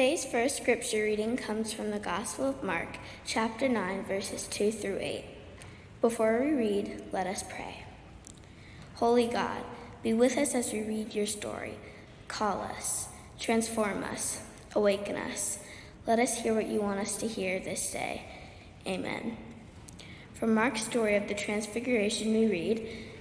Today's first scripture reading comes from the Gospel of Mark, chapter 9, verses 2 through 8. Before we read, let us pray. Holy God, be with us as we read your story. Call us, transform us, awaken us. Let us hear what you want us to hear this day. Amen. From Mark's story of the Transfiguration, we read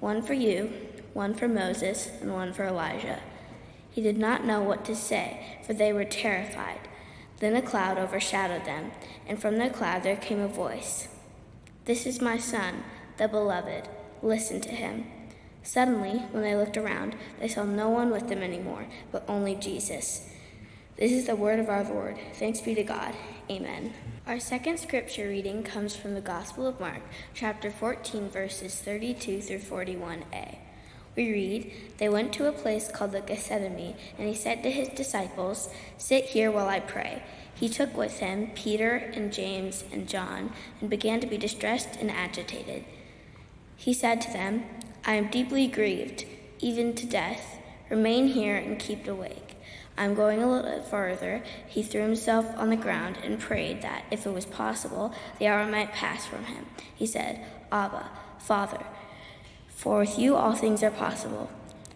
one for you, one for Moses, and one for Elijah. He did not know what to say, for they were terrified. Then a cloud overshadowed them, and from the cloud there came a voice This is my son, the beloved. Listen to him. Suddenly, when they looked around, they saw no one with them anymore, but only Jesus. This is the word of our Lord. Thanks be to God. Amen. Our second scripture reading comes from the Gospel of Mark, chapter 14, verses 32 through 41a. We read, They went to a place called the Gethsemane, and he said to his disciples, Sit here while I pray. He took with him Peter and James and John, and began to be distressed and agitated. He said to them, I am deeply grieved, even to death. Remain here and keep awake. I'm going a little further. He threw himself on the ground and prayed that, if it was possible, the hour might pass from him. He said, Abba, Father, for with you all things are possible.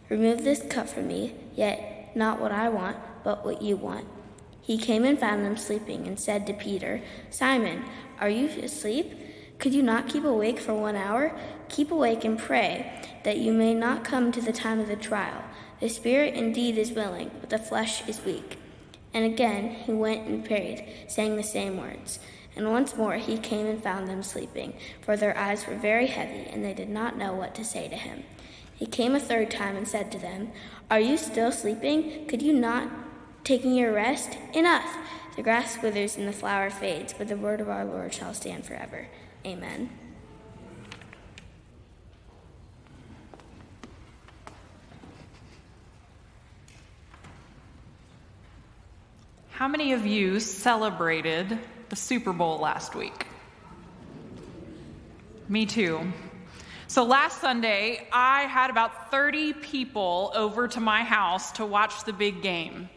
Remove this cup from me, yet not what I want, but what you want. He came and found them sleeping and said to Peter, Simon, are you asleep? Could you not keep awake for one hour? Keep awake and pray, that you may not come to the time of the trial. The spirit indeed is willing, but the flesh is weak. And again he went and prayed, saying the same words. And once more he came and found them sleeping, for their eyes were very heavy, and they did not know what to say to him. He came a third time and said to them, Are you still sleeping? Could you not taking your rest? Enough! The grass withers and the flower fades, but the word of our Lord shall stand forever. Amen. How many of you celebrated the Super Bowl last week? Me too. So last Sunday, I had about 30 people over to my house to watch the big game.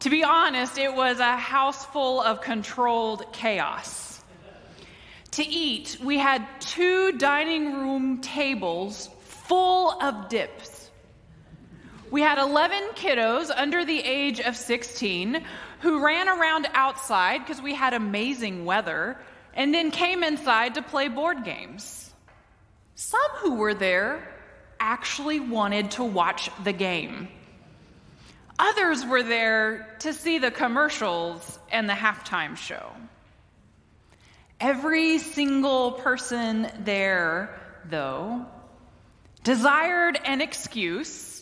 To be honest, it was a house full of controlled chaos. To eat, we had two dining room tables full of dips. We had 11 kiddos under the age of 16 who ran around outside because we had amazing weather and then came inside to play board games. Some who were there actually wanted to watch the game. Others were there to see the commercials and the halftime show. Every single person there, though, desired an excuse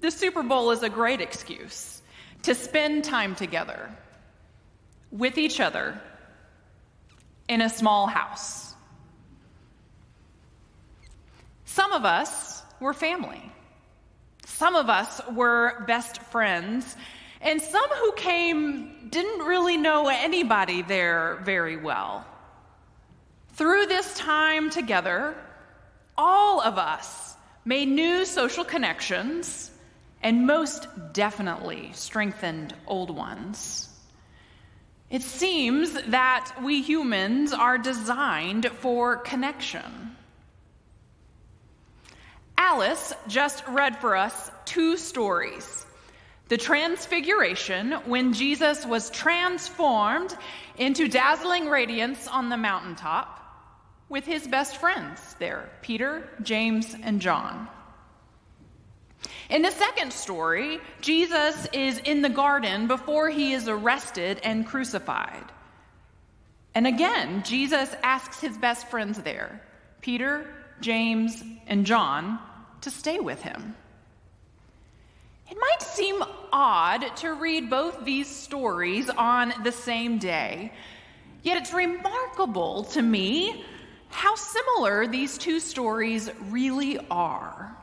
the Super Bowl is a great excuse to spend time together with each other in a small house. Some of us were family. Some of us were best friends. And some who came didn't really know anybody there very well. Through this time together, all of us made new social connections and most definitely strengthened old ones. It seems that we humans are designed for connection. Alice just read for us two stories. The transfiguration, when Jesus was transformed into dazzling radiance on the mountaintop with his best friends there Peter, James, and John. In the second story, Jesus is in the garden before he is arrested and crucified. And again, Jesus asks his best friends there, Peter, James, and John, to stay with him. It might seem odd to read both these stories on the same day, yet it's remarkable to me how similar these two stories really are.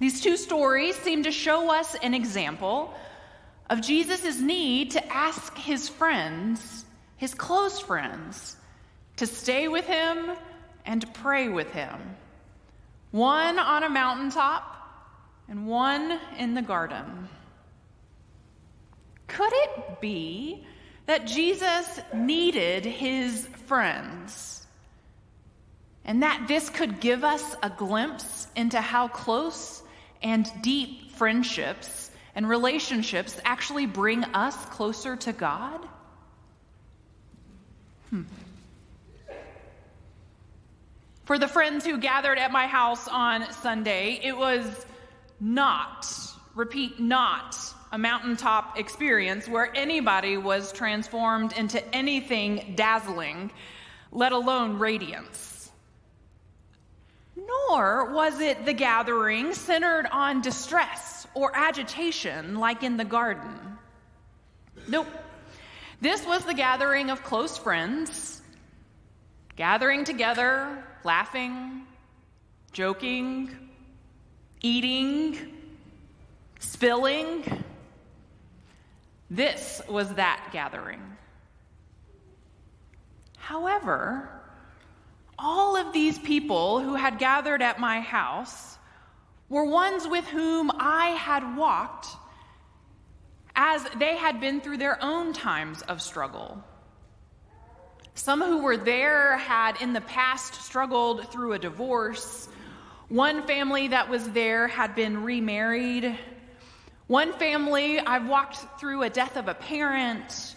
These two stories seem to show us an example of Jesus' need to ask his friends, his close friends, to stay with him and pray with him. One on a mountaintop and one in the garden. Could it be that Jesus needed his friends? And that this could give us a glimpse into how close and deep friendships and relationships actually bring us closer to God? Hmm. For the friends who gathered at my house on Sunday, it was not, repeat, not a mountaintop experience where anybody was transformed into anything dazzling, let alone radiance nor was it the gathering centered on distress or agitation like in the garden. Nope. This was the gathering of close friends, gathering together, laughing, joking, eating, spilling. This was that gathering. However, all of these people who had gathered at my house were ones with whom I had walked as they had been through their own times of struggle. Some who were there had in the past struggled through a divorce. One family that was there had been remarried. One family, I've walked through a death of a parent.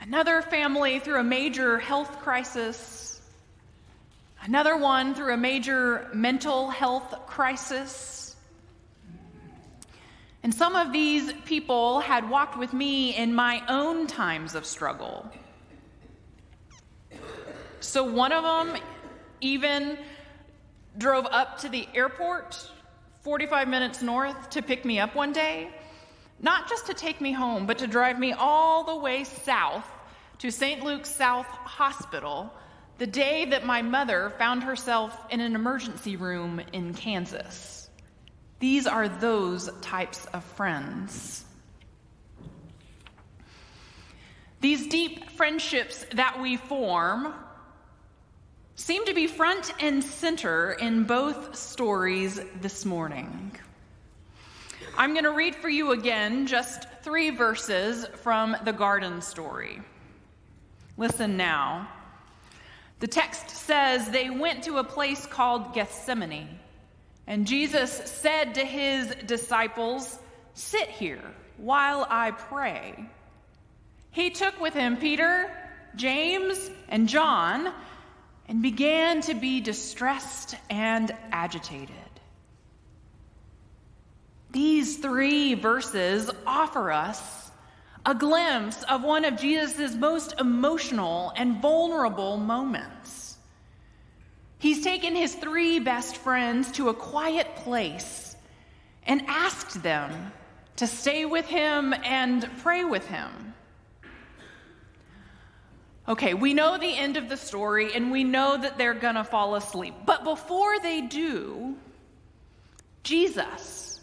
Another family through a major health crisis. Another one through a major mental health crisis. And some of these people had walked with me in my own times of struggle. So one of them even drove up to the airport 45 minutes north to pick me up one day, not just to take me home, but to drive me all the way south to St. Luke's South Hospital the day that my mother found herself in an emergency room in Kansas. These are those types of friends. These deep friendships that we form seem to be front and center in both stories this morning. I'm going to read for you again just three verses from the garden story. Listen now. The text says they went to a place called Gethsemane, and Jesus said to his disciples, Sit here while I pray. He took with him Peter, James, and John and began to be distressed and agitated. These three verses offer us a glimpse of one of Jesus' most emotional and vulnerable moments. He's taken his three best friends to a quiet place and asked them to stay with him and pray with him. Okay, we know the end of the story and we know that they're going to fall asleep. But before they do, Jesus,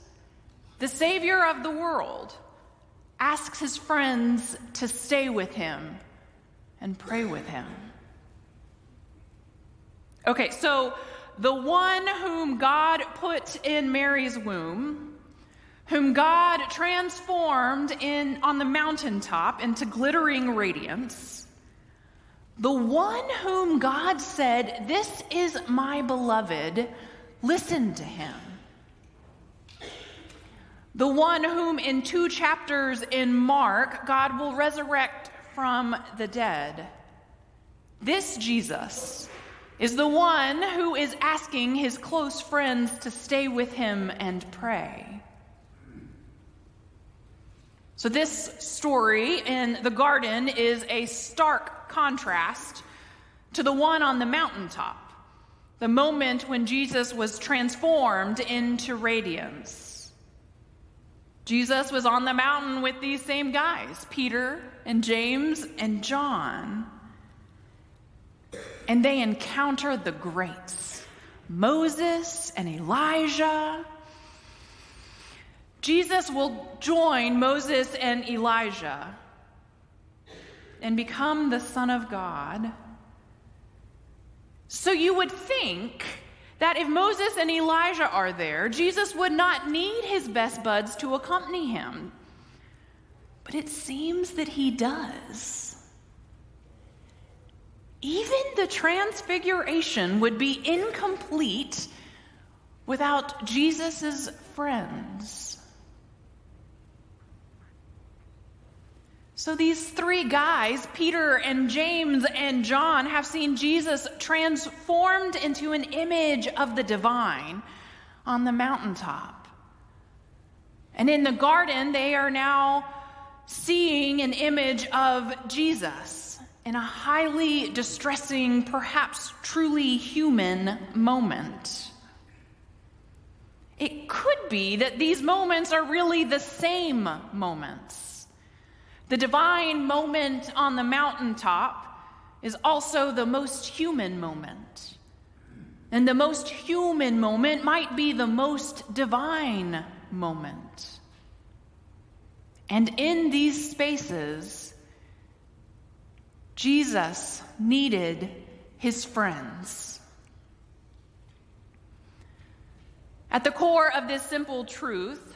the Savior of the world, asks his friends to stay with him and pray with him. Okay, so the one whom God put in Mary's womb, whom God transformed in on the mountaintop into glittering radiance, the one whom God said, "This is my beloved, listen to him." The one whom in two chapters in Mark God will resurrect from the dead. This Jesus is the one who is asking his close friends to stay with him and pray. So, this story in the garden is a stark contrast to the one on the mountaintop, the moment when Jesus was transformed into radiance. Jesus was on the mountain with these same guys, Peter and James and John. And they encountered the greats Moses and Elijah Jesus will join Moses and Elijah and become the Son of God. So you would think that if Moses and Elijah are there, Jesus would not need his best buds to accompany him. But it seems that he does. Even the transfiguration would be incomplete without Jesus' friends. So these three guys, Peter and James and John, have seen Jesus transformed into an image of the divine on the mountaintop. And in the garden, they are now seeing an image of Jesus in a highly distressing, perhaps truly human moment. It could be that these moments are really the same moments the divine moment on the mountaintop is also the most human moment. And the most human moment might be the most divine moment. And in these spaces, Jesus needed his friends. At the core of this simple truth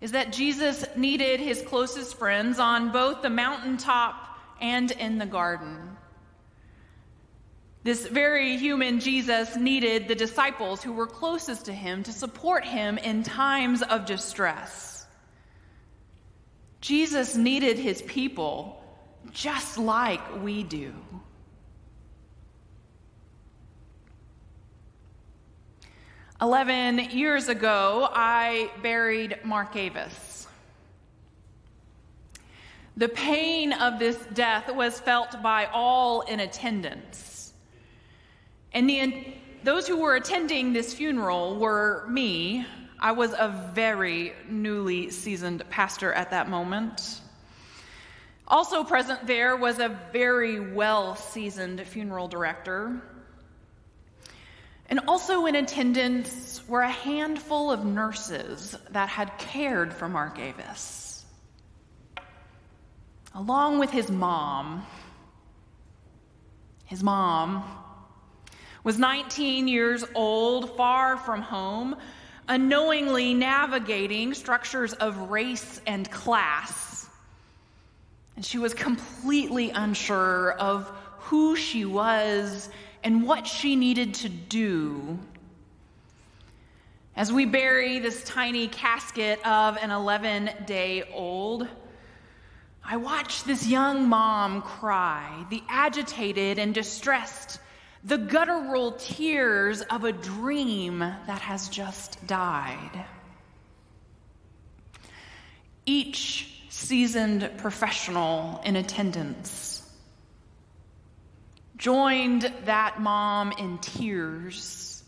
is that Jesus needed his closest friends on both the mountaintop and in the garden. This very human Jesus needed the disciples who were closest to him to support him in times of distress. Jesus needed his people just like we do. Eleven years ago, I buried Mark Avis. The pain of this death was felt by all in attendance. And the, those who were attending this funeral were me. I was a very newly seasoned pastor at that moment. Also present there was a very well seasoned funeral director and also in attendance were a handful of nurses that had cared for Mark Avis, along with his mom. His mom was 19 years old, far from home, unknowingly navigating structures of race and class. And she was completely unsure of who she was and what she needed to do. As we bury this tiny casket of an 11 day old, I watch this young mom cry, the agitated and distressed, the guttural tears of a dream that has just died. Each seasoned professional in attendance joined that mom in tears.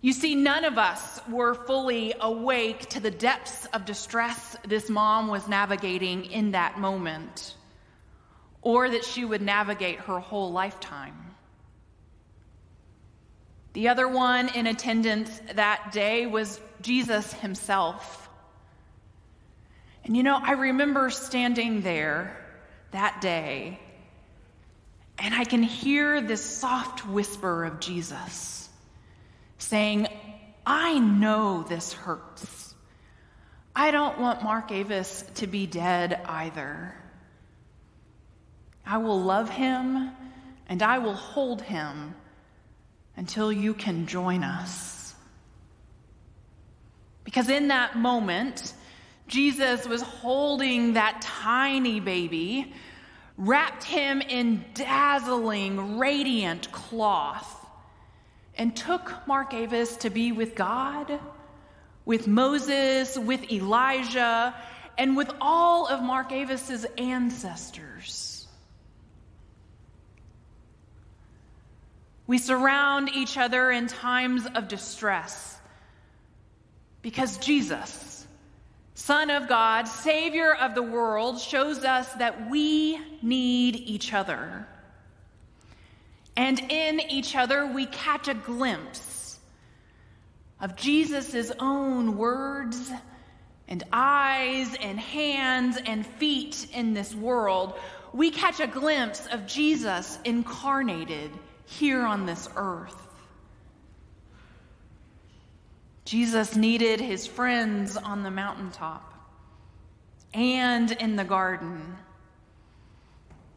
You see, none of us were fully awake to the depths of distress this mom was navigating in that moment, or that she would navigate her whole lifetime. The other one in attendance that day was Jesus himself. And you know, I remember standing there that day and I can hear this soft whisper of Jesus saying, I know this hurts. I don't want Mark Avis to be dead either. I will love him and I will hold him until you can join us. Because in that moment, Jesus was holding that tiny baby, wrapped him in dazzling, radiant cloth, and took Mark Avis to be with God, with Moses, with Elijah, and with all of Mark Avis's ancestors. We surround each other in times of distress because Jesus, Son of God, Savior of the world, shows us that we need each other. And in each other, we catch a glimpse of Jesus' own words and eyes and hands and feet in this world, we catch a glimpse of Jesus incarnated here on this earth. Jesus needed his friends on the mountaintop and in the garden.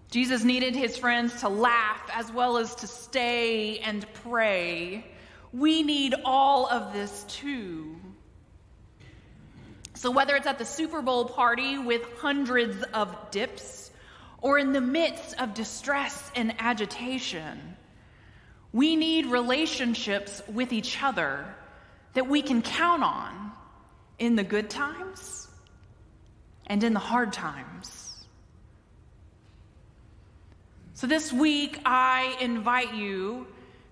Jesus needed his friends to laugh as well as to stay and pray. We need all of this too. So, whether it's at the Super Bowl party with hundreds of dips or in the midst of distress and agitation, we need relationships with each other that we can count on in the good times and in the hard times. So, this week, I invite you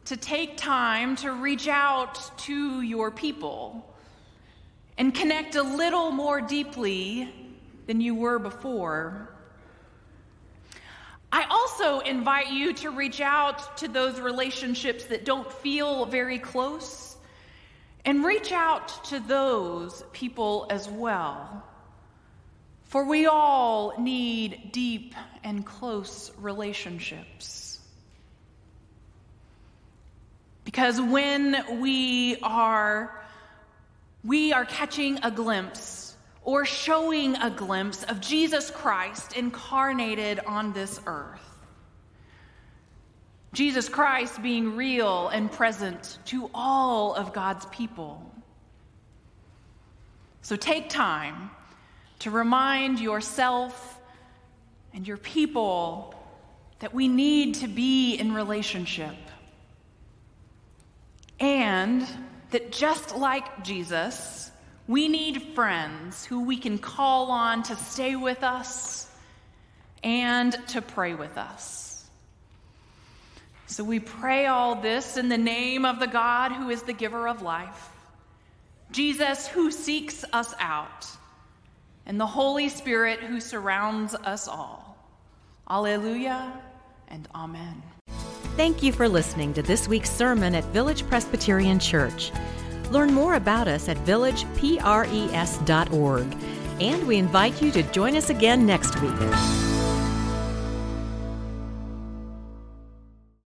to take time to reach out to your people and connect a little more deeply than you were before. I also invite you to reach out to those relationships that don't feel very close and reach out to those people as well. For we all need deep and close relationships. Because when we are we are catching a glimpse or showing a glimpse of Jesus Christ incarnated on this earth. Jesus Christ being real and present to all of God's people. So take time to remind yourself and your people that we need to be in relationship. And that just like Jesus, we need friends who we can call on to stay with us and to pray with us. So we pray all this in the name of the God who is the giver of life, Jesus who seeks us out, and the Holy Spirit who surrounds us all. Alleluia and Amen. Thank you for listening to this week's sermon at Village Presbyterian Church. Learn more about us at villagepres.org, and we invite you to join us again next week.